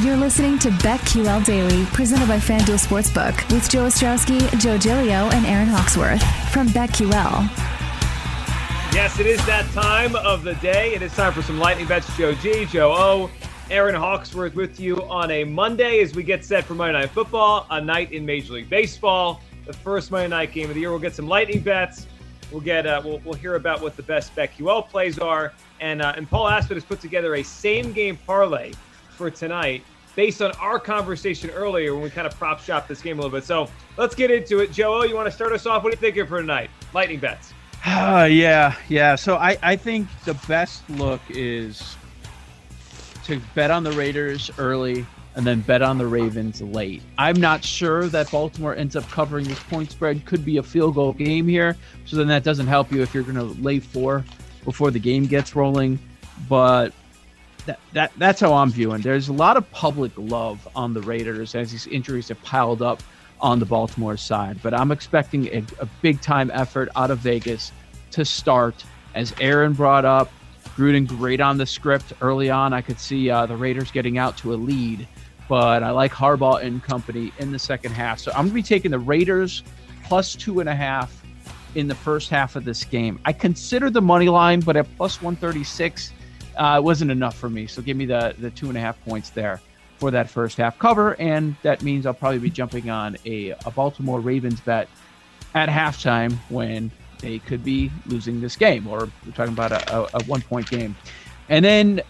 You're listening to BetQL Daily, presented by FanDuel Sportsbook, with Joe Ostrowski, Joe Giglio, and Aaron Hawksworth from BetQL. Yes, it is that time of the day. It is time for some lightning bets. Joe G, Joe O, Aaron Hawksworth with you on a Monday as we get set for Monday Night Football, a night in Major League Baseball, the first Monday night game of the year. We'll get some lightning bets. We'll get uh, we'll, we'll hear about what the best BetQL plays are, and uh, and Paul Aspen has put together a same game parlay for tonight based on our conversation earlier when we kind of prop shop this game a little bit. So let's get into it. Joe, you want to start us off? What are you thinking for tonight? Lightning bets. Uh, yeah, yeah. So I, I think the best look is to bet on the Raiders early and then bet on the Ravens late. I'm not sure that Baltimore ends up covering this point spread. Could be a field goal game here. So then that doesn't help you if you're going to lay four before the game gets rolling. But that, that that's how I'm viewing. There's a lot of public love on the Raiders as these injuries have piled up on the Baltimore side, but I'm expecting a, a big time effort out of Vegas to start. As Aaron brought up, Gruden great on the script early on. I could see uh, the Raiders getting out to a lead, but I like Harbaugh and company in the second half. So I'm going to be taking the Raiders plus two and a half in the first half of this game. I consider the money line, but at plus 136 uh, it wasn't enough for me. So give me the the two and a half points there for that first half cover, and that means I'll probably be jumping on a, a Baltimore Ravens bet at halftime when they could be losing this game, or we're talking about a, a, one point game. And then,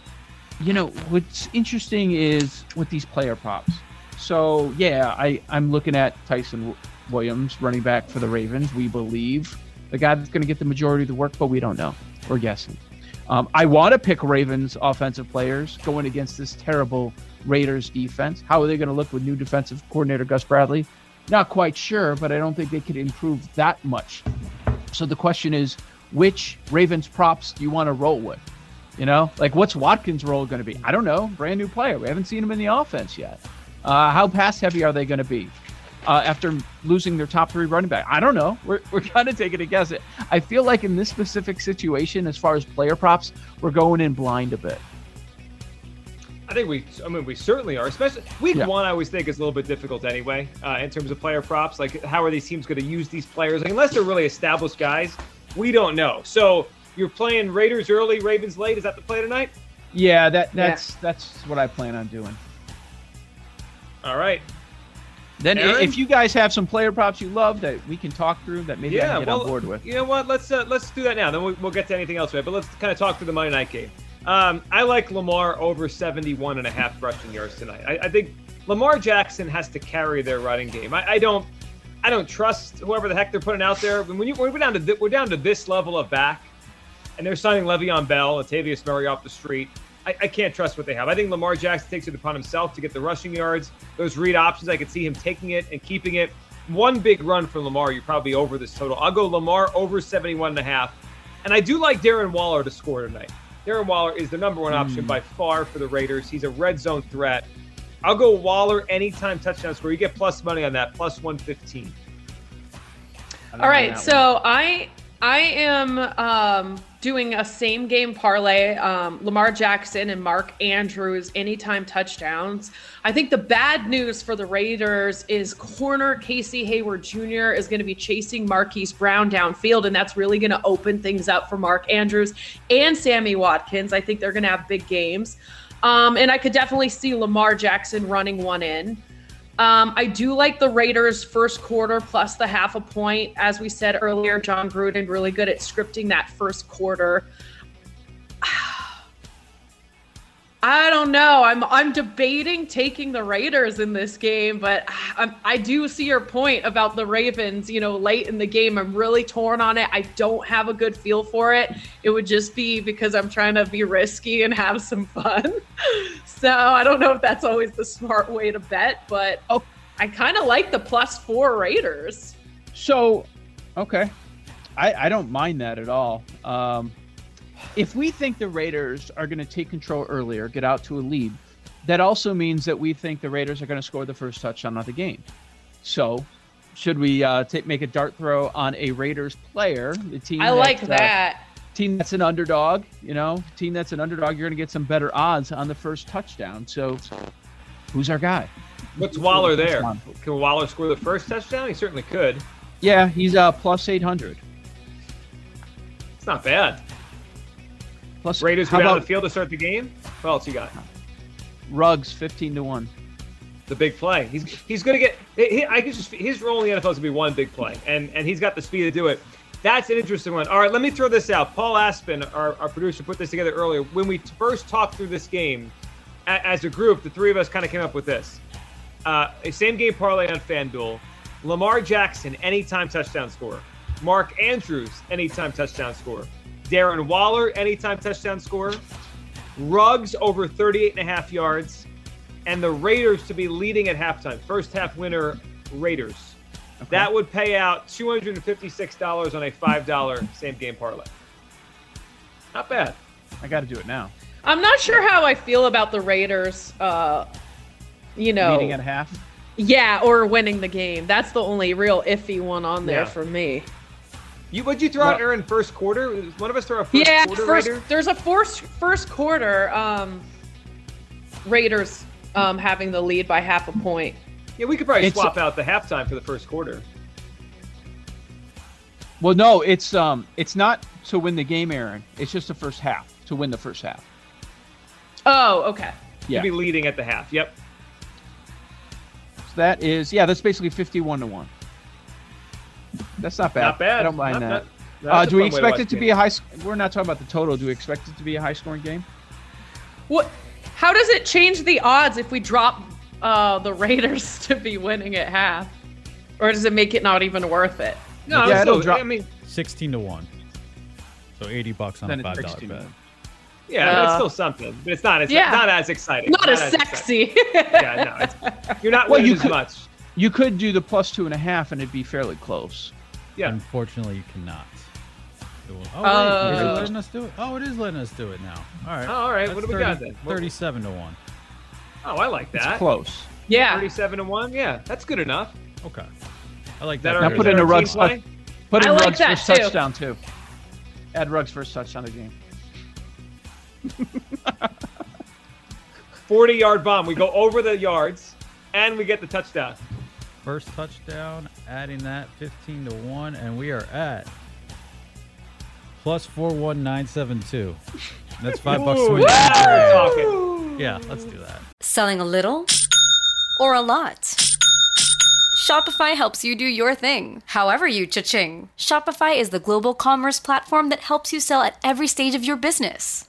you know, what's interesting is with these player props. So yeah, I I'm looking at Ty'Son Williams, running back for the Ravens. We believe the guy that's going to get the majority of the work, but we don't know. We're guessing. Um, I want to pick Ravens offensive players going against this terrible Raiders defense. How are they going to look with new defensive coordinator Gus Bradley? Not quite sure, but I don't think they could improve that much. So the question is, which Ravens props do you want to roll with? You know, like what's Watkins' role going to be? I don't know. Brand new player. We haven't seen him in the offense yet. Uh, how pass heavy are they going to be? Uh, after losing their top three running back? I don't know. We're, we're kind of taking a guess. It. I feel like in this specific situation, as far as player props, we're going in blind a bit. I think we, I mean, we certainly are. Especially week yeah. one, I always think is a little bit difficult anyway uh, in terms of player props. Like, how are these teams going to use these players? Like, unless they're really established guys, we don't know. So you're playing Raiders early, Ravens late. Is that the play tonight? Yeah, that that's yeah. that's what I plan on doing. All right. Then Aaron? if you guys have some player props you love that we can talk through that maybe yeah, I can get well, on board with. You know what? Let's uh, let's do that now. Then we'll, we'll get to anything else, right? But let's kind of talk through the Monday night game. Um, I like Lamar over 71 and a half rushing yards tonight. I, I think Lamar Jackson has to carry their running game. I, I, don't I don't trust whoever the heck they're putting out there. When you, we're down to th- we're down to this level of back, and they're signing Le'Veon Bell, Latavius Murray off the street. I, I, can't trust what they have. I think Lamar Jackson takes it upon himself to get the rushing yards. Those read options, I could see him taking it and keeping it. One big run from Lamar, you're probably over this total. I'll go Lamar over 71 and a half. And I do like Darren Waller to score tonight. Darren Waller is the number one option mm. by far for the Raiders. He's a red zone threat. I'll go Waller anytime touchdown score. You get plus money on that, plus 115. All right, so I I am um, doing a same game parlay. Um, Lamar Jackson and Mark Andrews anytime touchdowns. I think the bad news for the Raiders is corner Casey Hayward Jr. is going to be chasing Marquise Brown downfield, and that's really going to open things up for Mark Andrews and Sammy Watkins. I think they're going to have big games. Um, and I could definitely see Lamar Jackson running one in. Um, I do like the Raiders first quarter plus the half a point. As we said earlier, Jon Gruden really good at scripting that first quarter. I don't know. I'm I'm debating taking the Raiders in this game, but I'm, I do see your point about the Ravens. You know, late in the game, I'm really torn on it. I don't have a good feel for it. It would just be because I'm trying to be risky and have some fun. so I don't know if that's always the smart way to bet, but oh, I kind of like the plus four Raiders. So, okay, I I don't mind that at all. Um, if we think the Raiders are going to take control earlier, get out to a lead, that also means that we think the Raiders are going to score the first touchdown of the game. So, should we uh, take, make a dart throw on a Raiders player? The team. I like that. that. Uh, team that's an underdog, you know, team that's an underdog, you're going to get some better odds on the first touchdown. So, who's our guy? What's Waller there? Can Waller score the first touchdown? He certainly could. Yeah, he's uh, plus 800. It's not bad. Plus, Raiders go down about, the field to start the game. What else you got? Ruggs, fifteen to one. The big play. He's he's going to get. He, I just his role in the NFL is going to be one big play, and and he's got the speed to do it. That's an interesting one. All right, let me throw this out. Paul Aspen, our, our producer, put this together earlier. When we first talked through this game as a group, the three of us kind of came up with this. Uh, a same game parlay on FanDuel. Lamar Jackson, anytime touchdown score. Mark Andrews, anytime touchdown score. Darren Waller, anytime touchdown scorer. Ruggs over 38 and a half yards. And the Raiders to be leading at halftime. First half winner, Raiders. Okay. That would pay out $256 on a $5 same game parlay. Not bad. I got to do it now. I'm not sure how I feel about the Raiders. Uh, you know, leading at half. Yeah, or winning the game. That's the only real iffy one on there yeah. for me. You would you throw out Aaron first quarter? One of us throw a first yeah, quarter first, Raider? There's a first first quarter um, Raiders um, having the lead by half a point. Yeah, we could probably it's, swap out the halftime for the first quarter. Well, no, it's um, it's not to win the game, Aaron. It's just the first half to win the first half. Oh, okay. Yeah, You'd be leading at the half. Yep. So that is yeah, that's basically fifty-one to one. That's not bad. Not bad. I don't mind not, that. uh, do we expect it to be a high? Score? We're not talking about the total. Do we expect it to be a high-scoring game? What? How does it change the odds if we drop uh, the Raiders to be winning at half, or does it make it not even worth it? No, yeah, it'll drop. I mean, sixteen to one, so eighty bucks on a five dollar bet. Yeah, uh, it's still something, but it's not. It's yeah. not as exciting. Not, not as, as, sexy. yeah, no, you're not well, winning you as much. You could do the plus two and a half, and it'd be fairly close. Yeah. Unfortunately, you cannot. Oh, uh, wait, is it letting us do it? Oh, it is letting us do it now. All right. Oh, all right. That's what do 30, we got then? Thirty-seven to one. Oh, I like that. It's close. Yeah. Thirty-seven to one. Yeah, that's good enough. Okay. I like that. that now put in a Ruggs. Uh, put in I Ruggs like first too. touchdown too. Add Ruggs first touchdown of the game. Forty-yard bomb. We go over the yards, and we get the touchdown. First touchdown, adding that 15 to 1, and we are at plus 41972. That's five bucks to win. Yeah, let's do that. Selling a little or a lot? Shopify helps you do your thing, however you cha-ching. Shopify is the global commerce platform that helps you sell at every stage of your business.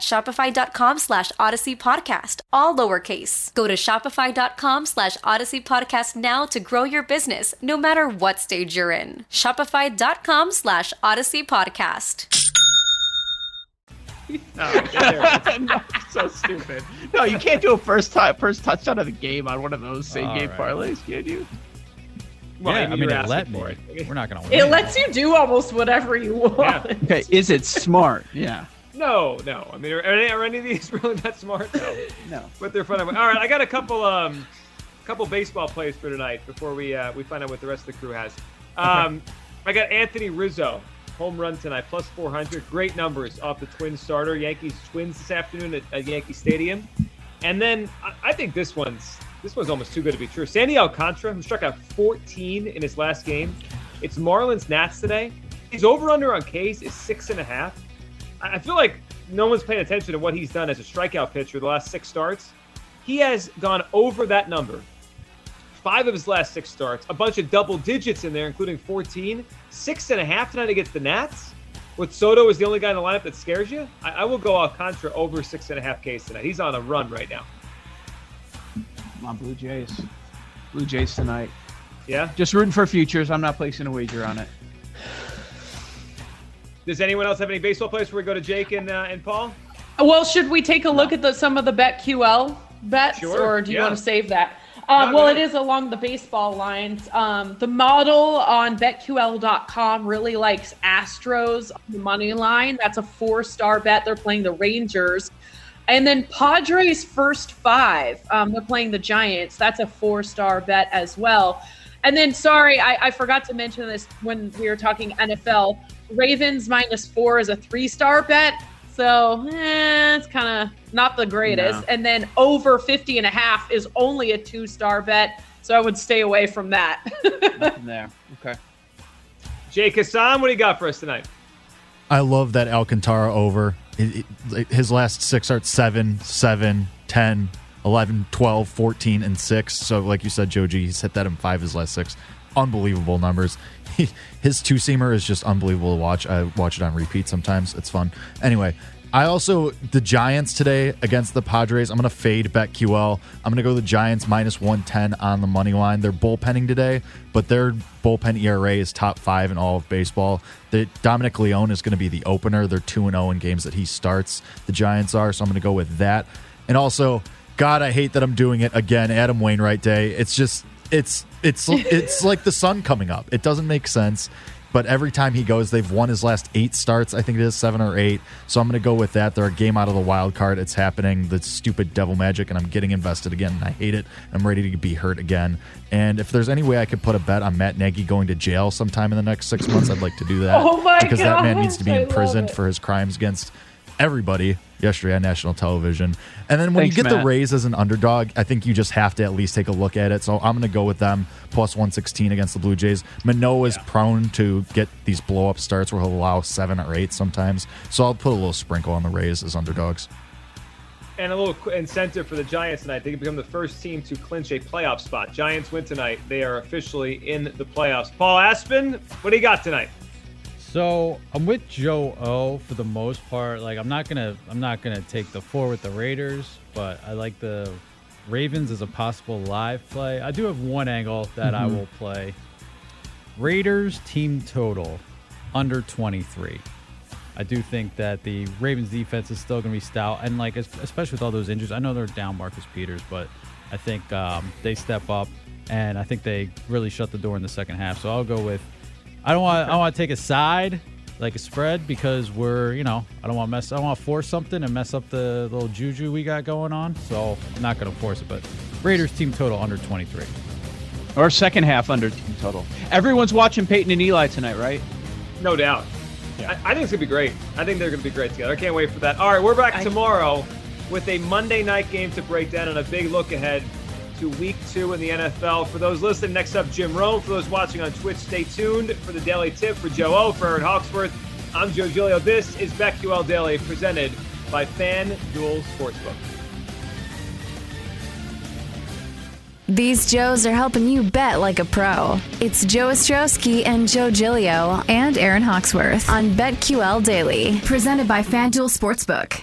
at shopify.com slash odyssey podcast, all lowercase. Go to shopify.com slash odyssey podcast now to grow your business, no matter what stage you're in. Shopify.com slash odyssey podcast. Oh, no, so stupid. No, you can't do a first time first touchdown of the game on one of those same All game right. parlays, can you? Well, yeah, I mean, it let me. it. We're not gonna win. It lets you do almost whatever you want. Okay, is it smart? Yeah. No, no. I mean, are any, are any of these really that smart? No. No. But they're fun. All right, I got a couple um, couple baseball plays for tonight before we uh, we find out what the rest of the crew has. Um, I got Anthony Rizzo home run tonight plus 400. Great numbers off the Twins starter. Yankees Twins this afternoon at, at Yankee Stadium. And then I, I think this one's this one's almost too good to be true. Sandy Alcantara, who struck out 14 in his last game. It's Marlins Nats today. His over under on K's is six and a half. I feel like no one's paying attention to what he's done as a strikeout pitcher the last six starts. He has gone over that number. Five of his last six starts, a bunch of double digits in there, including 14. Six and a half tonight against the Nats. With Soto is the only guy in the lineup that scares you. I, I will go Alcantara over six and a half Ks tonight. He's on a run right now. Come on, Blue Jays. Blue Jays tonight. Yeah. Just rooting for futures. I'm not placing a wager on it. Does anyone else have any baseball players before we go to Jake and uh, and Paul? Well, should we take a look at the, some of the BetQL bets, Sure, or do you yeah. want to save that? Um, well, it is along the baseball lines. Um, the model on BetQL.com really likes Astros the money line. That's a four-star bet. They're playing the Rangers. And then Padres first five. Um, they're playing the Giants. That's a four-star bet as well. And then, sorry, I, I forgot to mention this when we were talking NFL. Ravens minus four is a three-star bet. So eh, it's kind of not the greatest. No. And then over 50 and a half is only a two-star bet. So I would stay away from that. There. Okay. Jake Hassan, what do you got for us tonight? I love that Alcantara over. It- it- his last six starts 7, 7, 10, 11, 12, 14, and 6. So, like you said, Joji, he's hit that in five of his last six. Unbelievable numbers. His two seamer is just unbelievable to watch. I watch it on repeat sometimes. It's fun. Anyway, I also, the Giants today against the Padres, I'm going to fade BetQL. I'm going to go the Giants minus 110 on the money line. They're bullpenning today, but their bullpen ERA is top five in all of baseball. The, Dominic Leone is going to be the opener. They're 2 0 in games that he starts. The Giants are, so I'm going to go with that. And also, God, I hate that I'm doing it again. Adam Wainwright Day. It's just, it's, it's, it's like the sun coming up. It doesn't make sense. But every time he goes, they've won his last eight starts. I think it is seven or eight. So I'm going to go with that. They're a game out of the wild card. It's happening. The stupid devil magic, and I'm getting invested again. And I hate it. I'm ready to be hurt again. And if there's any way I could put a bet on Matt Nagy going to jail sometime in the next six months, I'd like to do that. Oh my because that man needs to be I imprisoned for his crimes against everybody yesterday on national television. And then when Thanks, you get the Rays as an underdog, I think you just have to at least take a look at it. So I'm going to go with them plus 116 against the Blue Jays. Manoah is prone to get these blow up starts where he'll allow seven or eight sometimes. So I'll put a little sprinkle on the Rays as underdogs. And a little incentive for the Giants tonight. They can become the first team to clinch a playoff spot. Giants win tonight. They are officially in the playoffs. Paul Aspen, what do you got tonight? So I'm with Joe O for the most part. Like I'm not gonna I'm not gonna take the four with the Raiders, but I like the Ravens as a possible live play. I do have one angle that I will play. Raiders team total under 23. I do think that the Ravens defense is still going to be stout, and like especially with all those injuries. I know they're down Marcus Peters, but I think um, they step up, and I think they really shut the door in the second half. So I'll go with. I don't want. I want to take a side like a spread because we're you know I don't want to mess. I don't want to force something and mess up the little juju we got going on. So I'm not going to force it. But Raiders team total under 23. Or second half under team total. Everyone's watching Peyton and Eli tonight, right? No doubt. I, I think it's gonna be great. I think they're gonna be great together. I can't wait for that. All right, we're back I- tomorrow with a Monday night game to break down and a big look ahead to Week Two in the NFL. For those listening, next up Jim Rome. For those watching on Twitch, stay tuned for the daily tip for Joe O. For Aaron Hawksworth, I'm Joe Giglio. This is BetQL Daily, presented by FanDuel Sportsbook. These Joes are helping you bet like a pro. It's Joe Ostrowski and Joe Giglio and Aaron Hawksworth on BetQL Daily, presented by FanDuel Sportsbook.